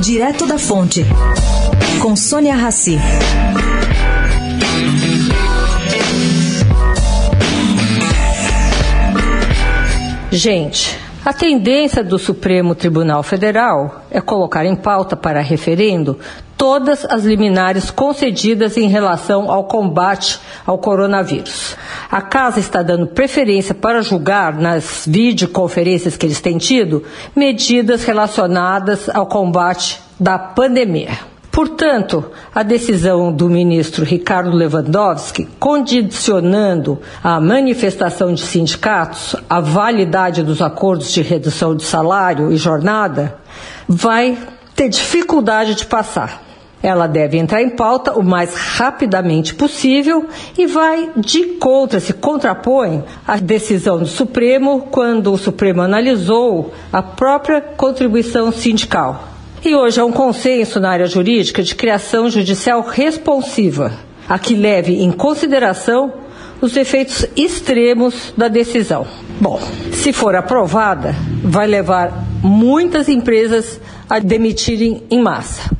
Direto da Fonte, com Sônia Rassi. Gente, a tendência do Supremo Tribunal Federal é colocar em pauta para referendo todas as liminares concedidas em relação ao combate ao coronavírus. A Casa está dando preferência para julgar, nas videoconferências que eles têm tido, medidas relacionadas ao combate da pandemia. Portanto, a decisão do ministro Ricardo Lewandowski, condicionando a manifestação de sindicatos à validade dos acordos de redução de salário e jornada, vai ter dificuldade de passar. Ela deve entrar em pauta o mais rapidamente possível e vai de contra, se contrapõe à decisão do Supremo quando o Supremo analisou a própria contribuição sindical. E hoje há um consenso na área jurídica de criação judicial responsiva, a que leve em consideração os efeitos extremos da decisão. Bom, se for aprovada, vai levar muitas empresas a demitirem em massa.